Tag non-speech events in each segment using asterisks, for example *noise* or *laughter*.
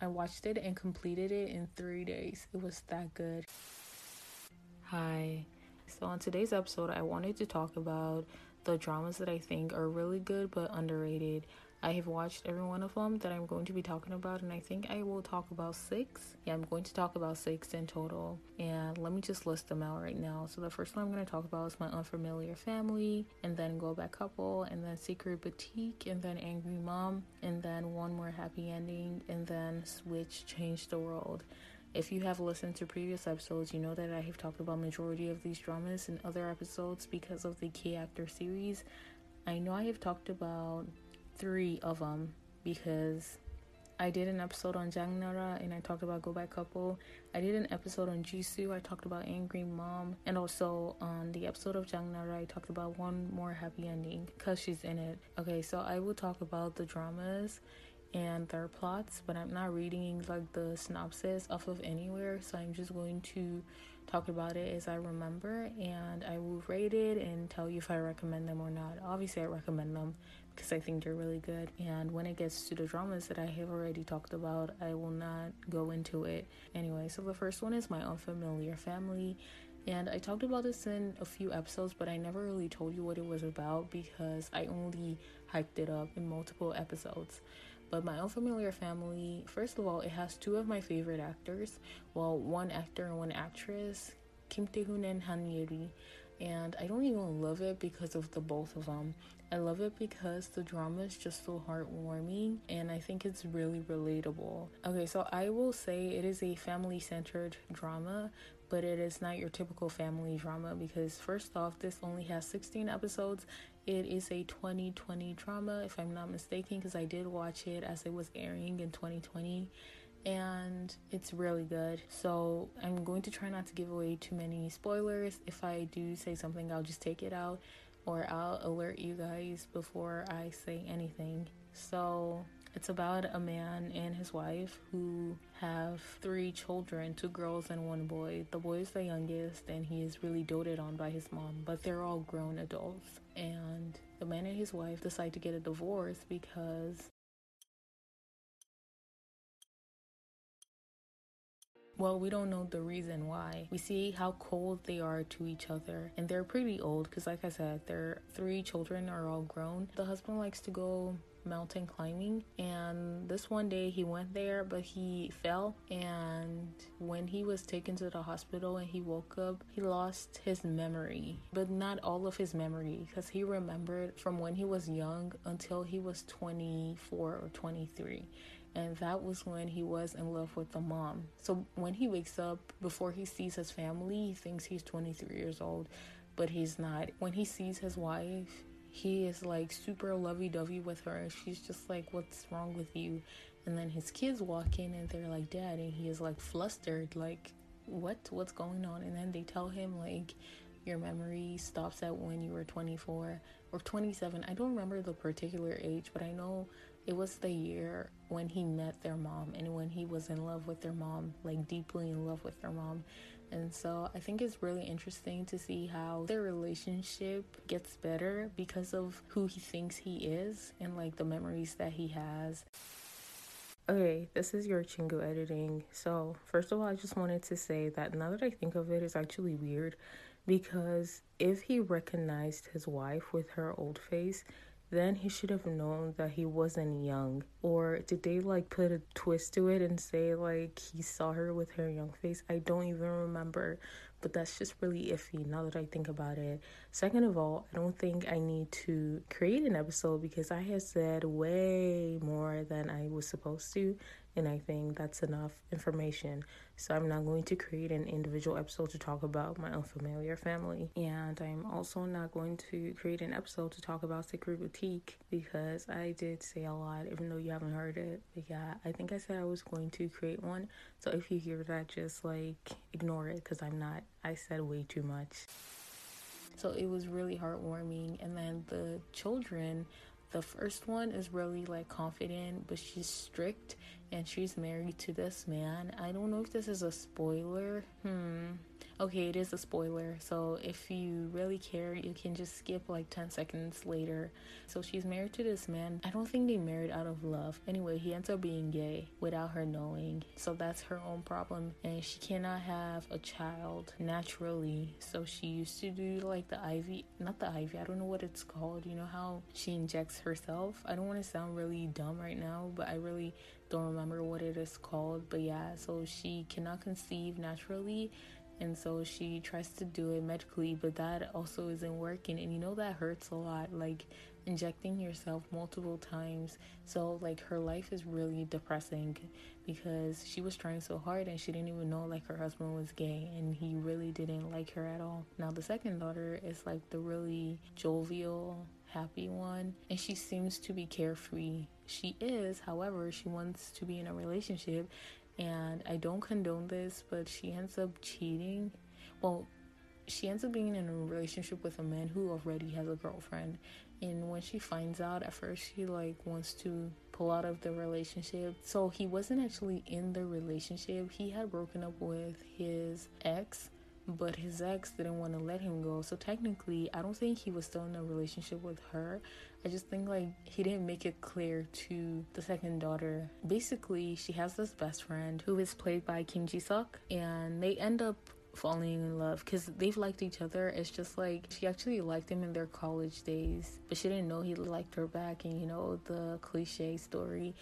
I watched it and completed it in three days. It was that good. Hi. So, on today's episode, I wanted to talk about the dramas that I think are really good but underrated. I have watched every one of them that I'm going to be talking about, and I think I will talk about six. Yeah, I'm going to talk about six in total, and let me just list them out right now. So, the first one I'm going to talk about is My Unfamiliar Family, and then Go Back Couple, and then Secret Boutique, and then Angry Mom, and then One More Happy Ending, and then Switch Change the World. If you have listened to previous episodes, you know that I have talked about majority of these dramas in other episodes because of the K Actor series. I know I have talked about three of them because I did an episode on Jangnara and I talked about Go Back Couple. I did an episode on Jisoo. I talked about Angry Mom. And also on the episode of Jangnara, I talked about One More Happy Ending because she's in it. Okay, so I will talk about the dramas and their plots, but I'm not reading like the synopsis off of anywhere. So I'm just going to talk about it as I remember and I will rate it and tell you if I recommend them or not. Obviously, I recommend them because I think they're really good. And when it gets to the dramas that I have already talked about, I will not go into it. Anyway, so the first one is My Unfamiliar Family. And I talked about this in a few episodes, but I never really told you what it was about because I only hyped it up in multiple episodes. But My Unfamiliar Family, first of all, it has two of my favorite actors. Well, one actor and one actress, Kim Tae-hoon and Han Ye-ri. And I don't even love it because of the both of them. I love it because the drama is just so heartwarming and I think it's really relatable. Okay, so I will say it is a family centered drama, but it is not your typical family drama because, first off, this only has 16 episodes. It is a 2020 drama, if I'm not mistaken, because I did watch it as it was airing in 2020 and it's really good. So I'm going to try not to give away too many spoilers. If I do say something, I'll just take it out or I'll alert you guys before I say anything. So it's about a man and his wife who have three children two girls and one boy. The boy is the youngest and he is really doted on by his mom, but they're all grown adults. And the man and his wife decide to get a divorce because Well, we don't know the reason why. We see how cold they are to each other, and they're pretty old because, like I said, their three children are all grown. The husband likes to go mountain climbing and this one day he went there but he fell and when he was taken to the hospital and he woke up he lost his memory but not all of his memory because he remembered from when he was young until he was 24 or 23 and that was when he was in love with the mom. So when he wakes up, before he sees his family, he thinks he's 23 years old, but he's not. When he sees his wife, he is like super lovey dovey with her. She's just like, What's wrong with you? And then his kids walk in and they're like, Dad, and he is like flustered, like, What? What's going on? And then they tell him, like, your memory stops at when you were 24 or 27. I don't remember the particular age, but I know it was the year when he met their mom and when he was in love with their mom, like deeply in love with their mom. And so I think it's really interesting to see how their relationship gets better because of who he thinks he is and like the memories that he has. Okay, this is your Chingu editing. So, first of all, I just wanted to say that now that I think of it, it's actually weird because if he recognized his wife with her old face, then he should have known that he wasn't young. Or did they like put a twist to it and say like he saw her with her young face? I don't even remember, but that's just really iffy now that I think about it. Second of all, I don't think I need to create an episode because I have said way more than I was supposed to and I think that's enough information. So I'm not going to create an individual episode to talk about my unfamiliar family, and I'm also not going to create an episode to talk about Secret Boutique because I did say a lot, even though you haven't heard it. But yeah, I think I said I was going to create one. So if you hear that, just like ignore it because I'm not. I said way too much. So it was really heartwarming, and then the children the first one is really like confident, but she's strict and she's married to this man. I don't know if this is a spoiler. Hmm. Okay, it is a spoiler, so if you really care, you can just skip like 10 seconds later. So she's married to this man. I don't think they married out of love. Anyway, he ends up being gay without her knowing. So that's her own problem. And she cannot have a child naturally. So she used to do like the IV, not the IV, I don't know what it's called. You know how she injects herself? I don't want to sound really dumb right now, but I really don't remember what it is called. But yeah, so she cannot conceive naturally and so she tries to do it medically but that also isn't working. And you know that hurts a lot like injecting yourself multiple times. So like her life is really depressing because she was trying so hard and she didn't even know like her husband was gay and he really didn't like her at all. Now the second daughter is like the really jovial happy one and she seems to be carefree. She is however she wants to be in a relationship and I don't condone this, but she ends up cheating. Well, she ends up being in a relationship with a man who already has a girlfriend. And when she finds out, at first she like wants to pull out of the relationship. So he wasn't actually in the relationship. He had broken up with his ex but his ex didn't want to let him go. So technically, I don't think he was still in a relationship with her. I just think like he didn't make it clear to the second daughter. Basically, she has this best friend who is played by Kim Ji Suk, and they end up falling in love because they've liked each other. It's just like she actually liked him in their college days, but she didn't know he liked her back. And you know, the cliche story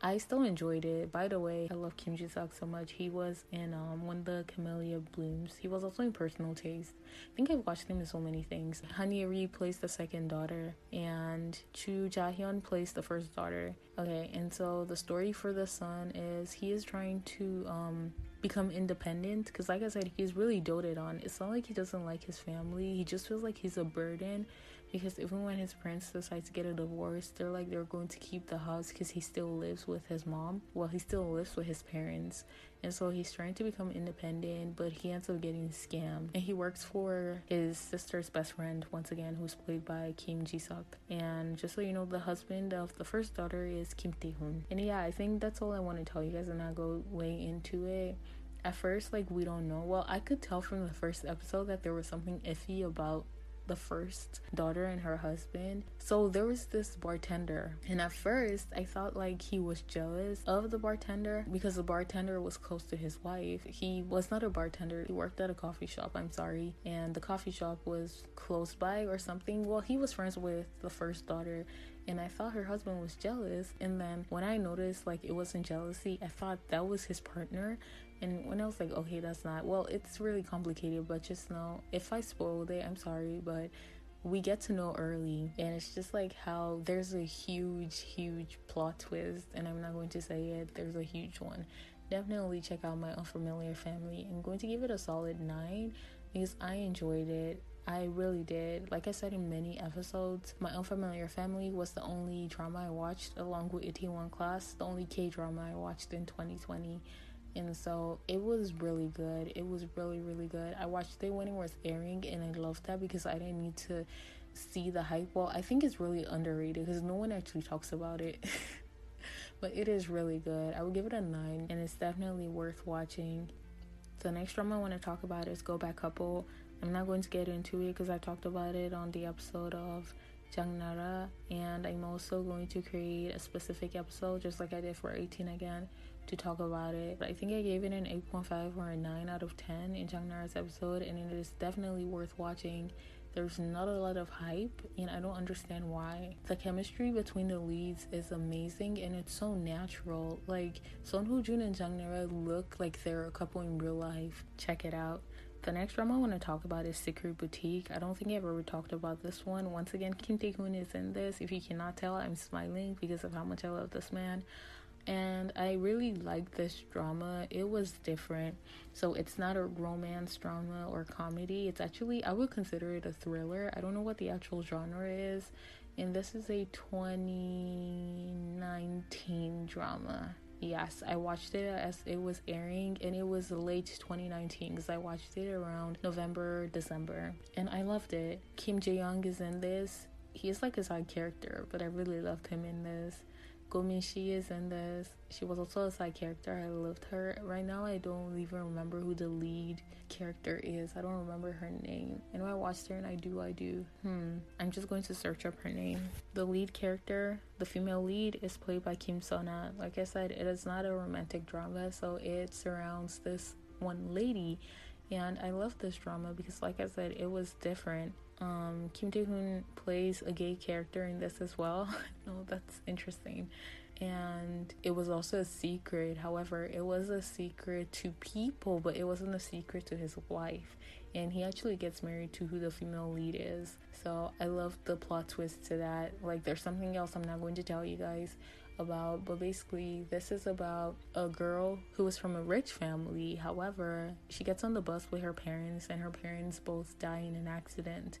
I still enjoyed it. By the way, I love Kim Ji Suk so much. He was in um When the Camellia Blooms. He was also in Personal Taste. I think I've watched him in so many things. Han Ye-ri plays the second daughter, and Chu Ja-hyun plays the first daughter. Okay, and so the story for the son is he is trying to um become independent because like i said he's really doted on it's not like he doesn't like his family he just feels like he's a burden because even when his parents decide to get a divorce they're like they're going to keep the house because he still lives with his mom. Well he still lives with his parents. And so he's trying to become independent but he ends up getting scammed. And he works for his sister's best friend once again who's played by kim ji-suk and just so you know the husband of the first daughter is kim tae-hoon. And yeah i think that's all i want to tell you guys and not go way into it. At first like we don't know. Well i could tell from the first episode that there was something iffy about the first daughter and her husband. So there was this bartender, and at first I thought like he was jealous of the bartender because the bartender was close to his wife. He was not a bartender, he worked at a coffee shop, I'm sorry, and the coffee shop was close by or something. Well, he was friends with the first daughter and I thought her husband was jealous. And then when I noticed like it wasn't jealousy, I thought that was his partner. And when I was like, okay, that's not, well, it's really complicated, but just know if I spoiled it, I'm sorry, but we get to know early. And it's just like how there's a huge, huge plot twist, and I'm not going to say it, there's a huge one. Definitely check out my unfamiliar family. I'm going to give it a solid 9 because I enjoyed it. I really did. Like I said in many episodes, My Unfamiliar Family was the only drama I watched along with Itaewon Class, the only K drama I watched in 2020 and so it was really good. It was really really good. I watched when it was airing, and I loved that because I didn't need to see the hype. Well, I think it's really underrated because no one actually talks about it. *laughs* but it is really good. I would give it a nine, and it's definitely worth watching. The next drama I want to talk about is Go Back Couple. I'm not going to get into it because I talked about it on the episode of Jangnara, and I'm also going to create a specific episode just like I did for 18 again to talk about it. I think I gave it an 8.5 or a 9 out of 10 in Jangnara's episode, and it is definitely worth watching. There's not a lot of hype, and I don't understand why. The chemistry between the leads is amazing, and it's so natural. Like Son Ho Jun and Jang Nara look like they're a couple in real life. Check it out. The next drama I want to talk about is Secret Boutique. I don't think I've ever talked about this one. Once again, Kim Tae Hoon is in this. If you cannot tell, I'm smiling because of how much I love this man and I really like this drama. It was different. So it's not a romance drama or comedy. It's actually I would consider it a thriller. I don't know what the actual genre is. And this is a 2019 drama. Yes, I watched it as it was airing and it was late 2019 because I watched it around November, December. And I loved it. Kim Jae Young is in this. He is like a side character, but I really loved him in this Go she is in this. She was also a side character. I loved her. Right now, I don't even remember who the lead character is. I don't remember her name. And when I watched her and I do, I do. Hmm. I'm just going to search up her name. The lead character, the female lead, is played by Kim Sun-a. Like I said, it is not a romantic drama, so it surrounds this one lady. And I love this drama because, like I said, it was different. Um, Kim Tae Hoon plays a gay character in this as well. *laughs* oh, that's interesting. And it was also a secret. However, it was a secret to people, but it wasn't a secret to his wife. And he actually gets married to who the female lead is. So I love the plot twist to that. Like, there's something else I'm not going to tell you guys about, but basically, this is about a girl who is from a rich family. However, she gets on the bus with her parents, and her parents both die in an accident.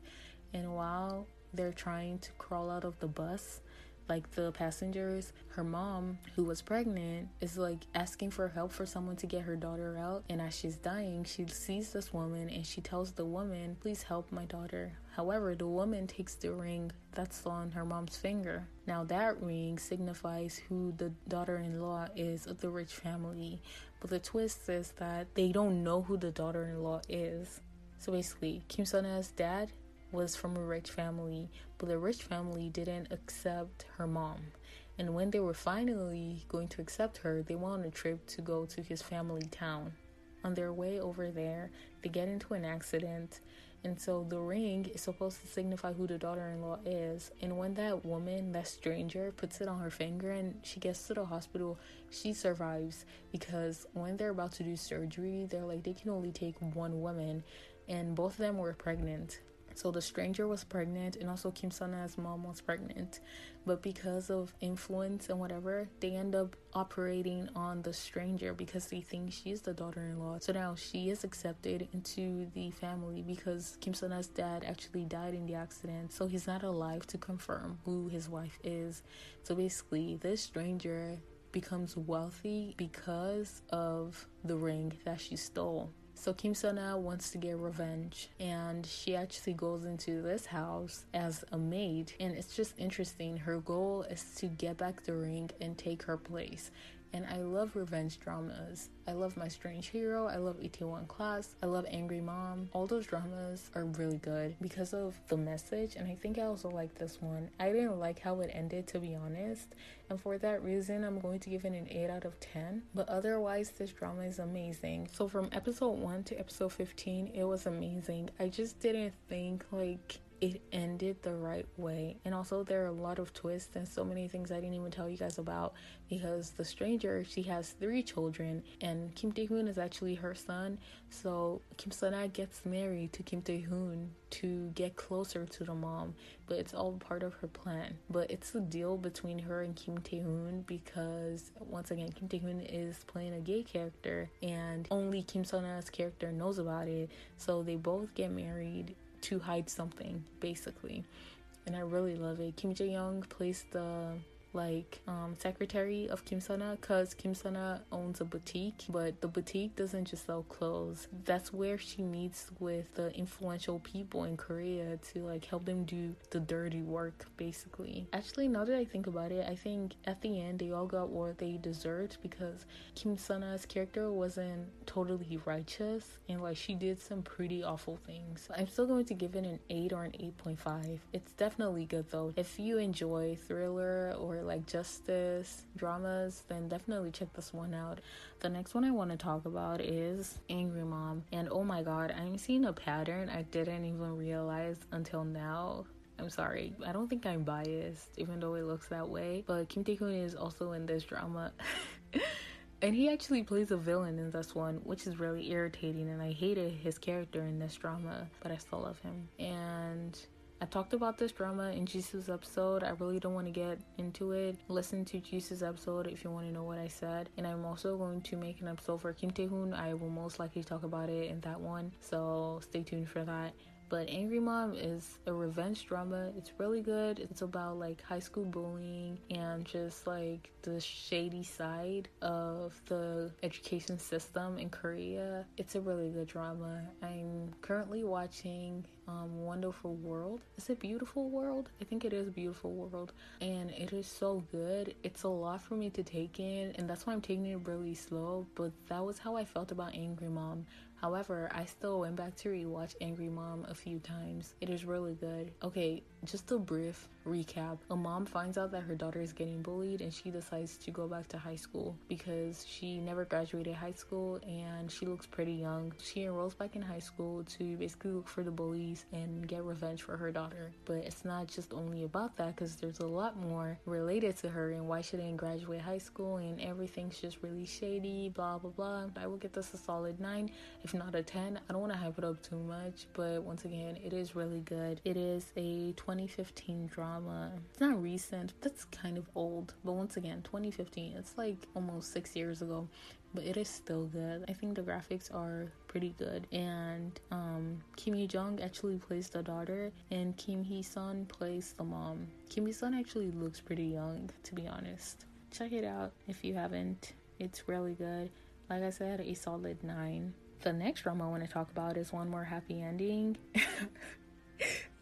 And while they're trying to crawl out of the bus, like the passengers, her mom, who was pregnant, is like asking for help for someone to get her daughter out. And as she's dying, she sees this woman and she tells the woman, Please help my daughter. However, the woman takes the ring that's on her mom's finger. Now, that ring signifies who the daughter in law is of the rich family. But the twist is that they don't know who the daughter in law is. So basically, Kim Sun-a's dad was from a rich family, but the rich family didn't accept her mom. And when they were finally going to accept her, they went on a trip to go to his family town. On their way over there, they get into an accident, and so the ring is supposed to signify who the daughter in law is. And when that woman, that stranger, puts it on her finger and she gets to the hospital, she survives because when they're about to do surgery, they're like, they can only take one woman, and both of them were pregnant. So the stranger was pregnant, and also Kim Sun-a's mom was pregnant. But because of influence and whatever, they end up operating on the stranger because they think she's the daughter in law. So now she is accepted into the family because Kim Sun-a's dad actually died in the accident. So he's not alive to confirm who his wife is. So basically, this stranger becomes wealthy because of the ring that she stole. So Kim Sun-a wants to get revenge and she actually goes into this house as a maid and it's just interesting. Her goal is to get back the ring and take her place and I love revenge dramas. I love My Strange Hero, I love Itaewon Class, I love Angry Mom. All those dramas are really good because of the message, and I think I also like this one. I didn't like how it ended, to be honest, and for that reason, I'm going to give it an 8 out of 10. But otherwise, this drama is amazing. So, from episode 1 to episode 15, it was amazing. I just didn't think like it ended the right way. And also, there are a lot of twists and so many things I didn't even tell you guys about because the stranger she has three children, and Kim Tae Hoon is actually her son. So Kim Sun-a gets married to Kim Tae Hoon to get closer to the mom, but it's all part of her plan. But it's a deal between her and Kim Tae Hoon because once again, Kim Tae Hoon is playing a gay character, and only Kim Sun-a's character knows about it. So they both get married to hide something, basically. And I really love it. Kim Jae Young plays the like um, secretary of Kim Sun-a because Kim Sun-a owns a boutique, but the boutique doesn't just sell clothes. That's where she meets with the influential people in Korea to like help them do the dirty work, basically. Actually, now that I think about it, I think at the end they all got what they deserved because Kim Sun-a's character wasn't totally righteous and like she did some pretty awful things. I'm still going to give it an 8 or an 8.5. It's definitely good though. If you enjoy thriller or like justice dramas, then definitely check this one out. The next one I want to talk about is Angry Mom. And oh my god, I'm seeing a pattern I didn't even realize until now. I'm sorry. I don't think I'm biased, even though it looks that way. But Kim Tae Hoon is also in this drama. *laughs* and he actually plays a villain in this one, which is really irritating. And I hated his character in this drama, but I still love him. And I talked about this drama in Jisoo's episode. I really don't want to get into it. Listen to Jisoo's episode if you want to know what I said. And I'm also going to make an episode for Kim Tae-hoon. I will most likely talk about it in that one. So stay tuned for that. But Angry Mom is a revenge drama. It's really good. It's about like high school bullying and just like the shady side of the education system in Korea. It's a really good drama. I'm currently watching um, Wonderful World. Is it Beautiful World? I think it is a Beautiful World. And it is so good. It's a lot for me to take in, and that's why I'm taking it really slow. But that was how I felt about Angry Mom. However, I still went back to rewatch Angry Mom a few times. It is really good. Okay, just a brief recap. A mom finds out that her daughter is getting bullied and she decides to go back to high school because she never graduated high school and she looks pretty young. She enrolls back in high school to basically look for the bullies and get revenge for her daughter. But it's not just only about that because there's a lot more related to her and why she didn't graduate high school and everything's just really shady, blah blah blah. I will get this a solid 9 if not a 10. I don't want to hype it up too much, but once again, it is really good. It is a 2015 drama. It's not recent, that's kind of old, but once again, 2015, it's like almost six years ago but it is still good. I think the graphics are pretty good. And um, Kim Hee Jung actually plays the daughter, and Kim Hee Sun plays the mom. Kim Hee Sun actually looks pretty young, to be honest. Check it out if you haven't. It's really good. Like I said, a solid nine. The next drama I want to talk about is One More Happy Ending. *laughs*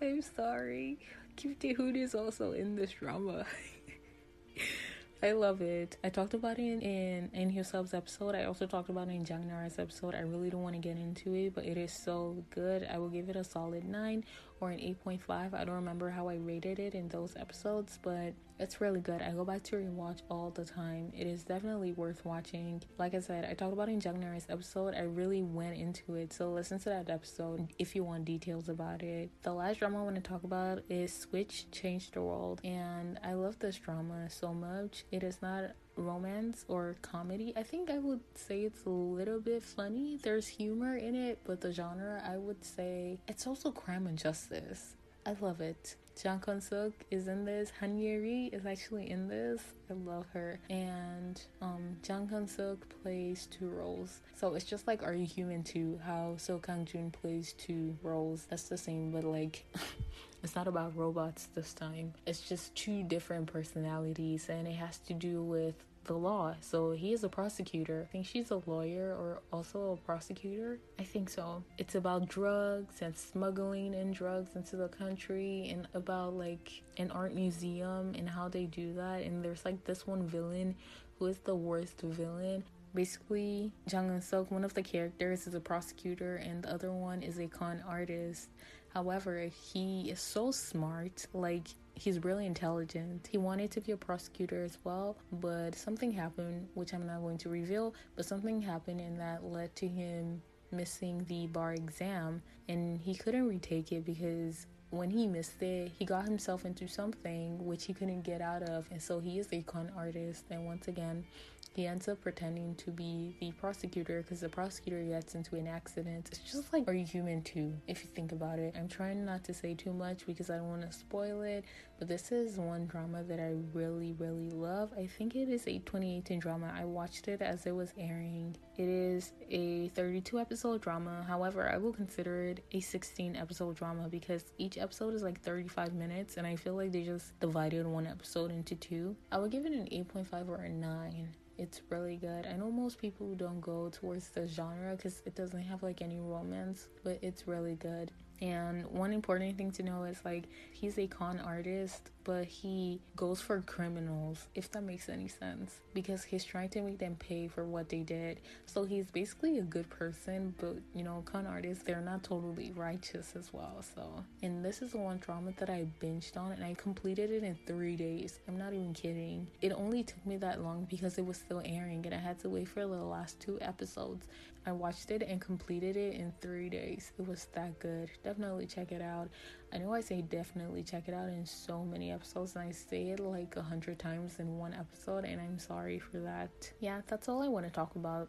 I'm sorry. Kim Tae Hoon is also in this drama. *laughs* I love it. I talked about it in in Hyosub's episode. I also talked about it in Jang Nara's episode. I really don't want to get into it, but it is so good. I will give it a solid 9 or an 8.5. I don't remember how I rated it in those episodes, but it's really good. I go back to rewatch all the time. It is definitely worth watching. Like I said, I talked about in Jang Nara's episode. I really went into it. So listen to that episode if you want details about it. The last drama I want to talk about is Switch Changed the World. And I love this drama so much. It is not romance or comedy. I think I would say it's a little bit funny. There's humor in it, but the genre I would say it's also crime and justice. I love it. Jang Kun Suk is in this. Han Ye Ri is actually in this. I love her. And um, Jang Kun Suk plays two roles. So it's just like Are You Human too? How Seo Kang Joon plays two roles. That's the same, but like *laughs* it's not about robots this time. It's just two different personalities, and it has to do with the law. So he is a prosecutor. I think she's a lawyer or also a prosecutor. I think so. It's about drugs and smuggling in drugs into the country and about like an art museum and how they do that. And there's like this one villain who is the worst villain. Basically, Jang Kun Suk, one of the characters is a prosecutor and the other one is a con artist. However, he is so smart, like he's really intelligent. He wanted to be a prosecutor as well, but something happened, which I'm not going to reveal, but something happened and that led to him missing the bar exam and he couldn't retake it because when he missed it, he got himself into something which he couldn't get out of, and so he is a con artist. And once again, he ends up pretending to be the prosecutor because the prosecutor gets into an accident. It's just like Are You Human too, if you think about it. I'm trying not to say too much because I don't want to spoil it, but this is one drama that I really, really love. I think it is a 2018 drama. I watched it as it was airing. It is a 32 episode drama. However, I will consider it a 16 episode drama because each episode is like 35 minutes and I feel like they just divided one episode into two. I would give it an 8.5 or a 9 it's really good. I know most people don't go towards the genre because it doesn't have like any romance, but it's really good. And one important thing to know is like he's a con artist, but he goes for criminals, if that makes any sense, because he's trying to make them pay for what they did. So he's basically a good person, but you know, con artists, they're not totally righteous as well. So, and this is the one drama that I binged on and I completed it in three days. I'm not even kidding. It only took me that long because it was still airing and I had to wait for the last two episodes. I watched it and completed it in three days. It was that good. Definitely check it out. I know I say definitely check it out in so many episodes, and I say it like a hundred times in one episode, and I'm sorry for that. Yeah, that's all I want to talk about.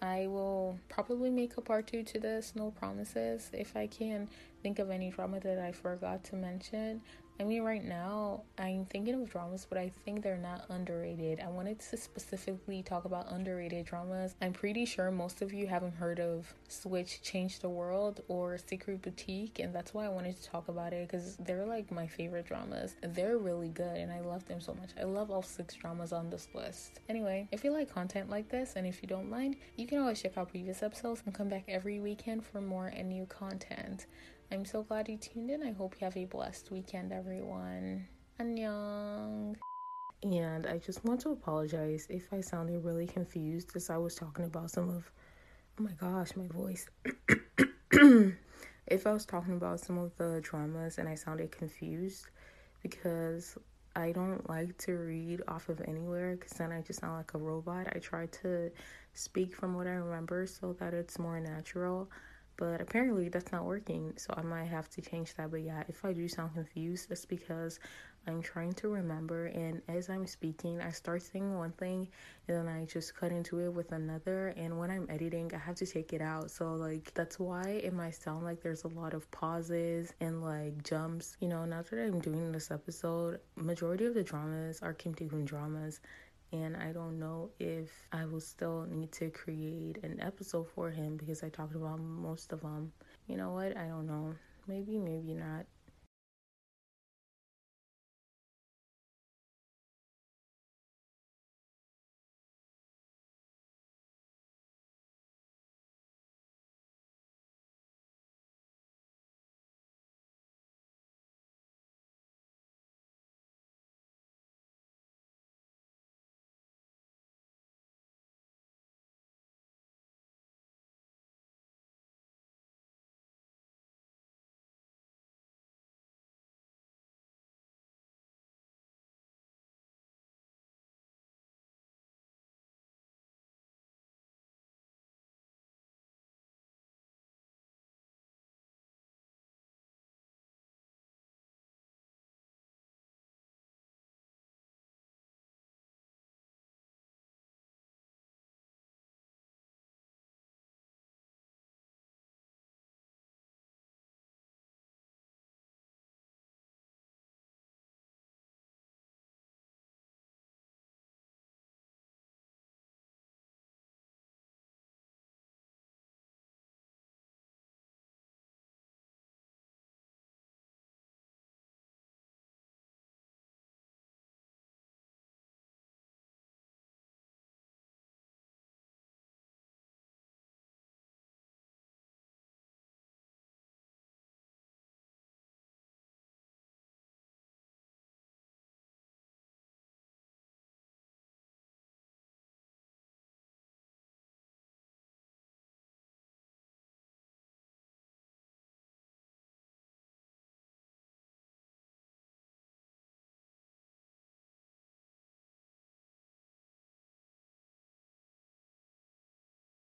I will probably make a part two to this, no promises. If I can think of any drama that I forgot to mention, I mean, right now, I'm thinking of dramas, but I think they're not underrated. I wanted to specifically talk about underrated dramas. I'm pretty sure most of you haven't heard of Switch Change the World or Secret Boutique, and that's why I wanted to talk about it because they're like my favorite dramas. They're really good, and I love them so much. I love all six dramas on this list. Anyway, if you like content like this, and if you don't mind, you can always check out previous episodes and come back every weekend for more and new content. I'm so glad you tuned in. I hope you have a blessed weekend, everyone. Annyeong. And I just want to apologize if I sounded really confused as I was talking about some of, oh my gosh, my voice. if I was talking about some of the dramas and I sounded confused because I don't like to read off of anywhere because then I just sound like a robot. I try to speak from what I remember so that it's more natural but apparently that's not working so i might have to change that. But yeah if i do sound confused that's because i'm trying to remember and as i'm speaking i start saying one thing and then i just cut into it with another and when i'm editing i have to take it out. So like that's why it might sound like there's a lot of pauses and like jumps. You know now that i'm doing this episode majority of the dramas are kim tae dramas and I don't know if I will still need to create an episode for him because I talked about most of them. You know what? I don't know. Maybe, maybe not.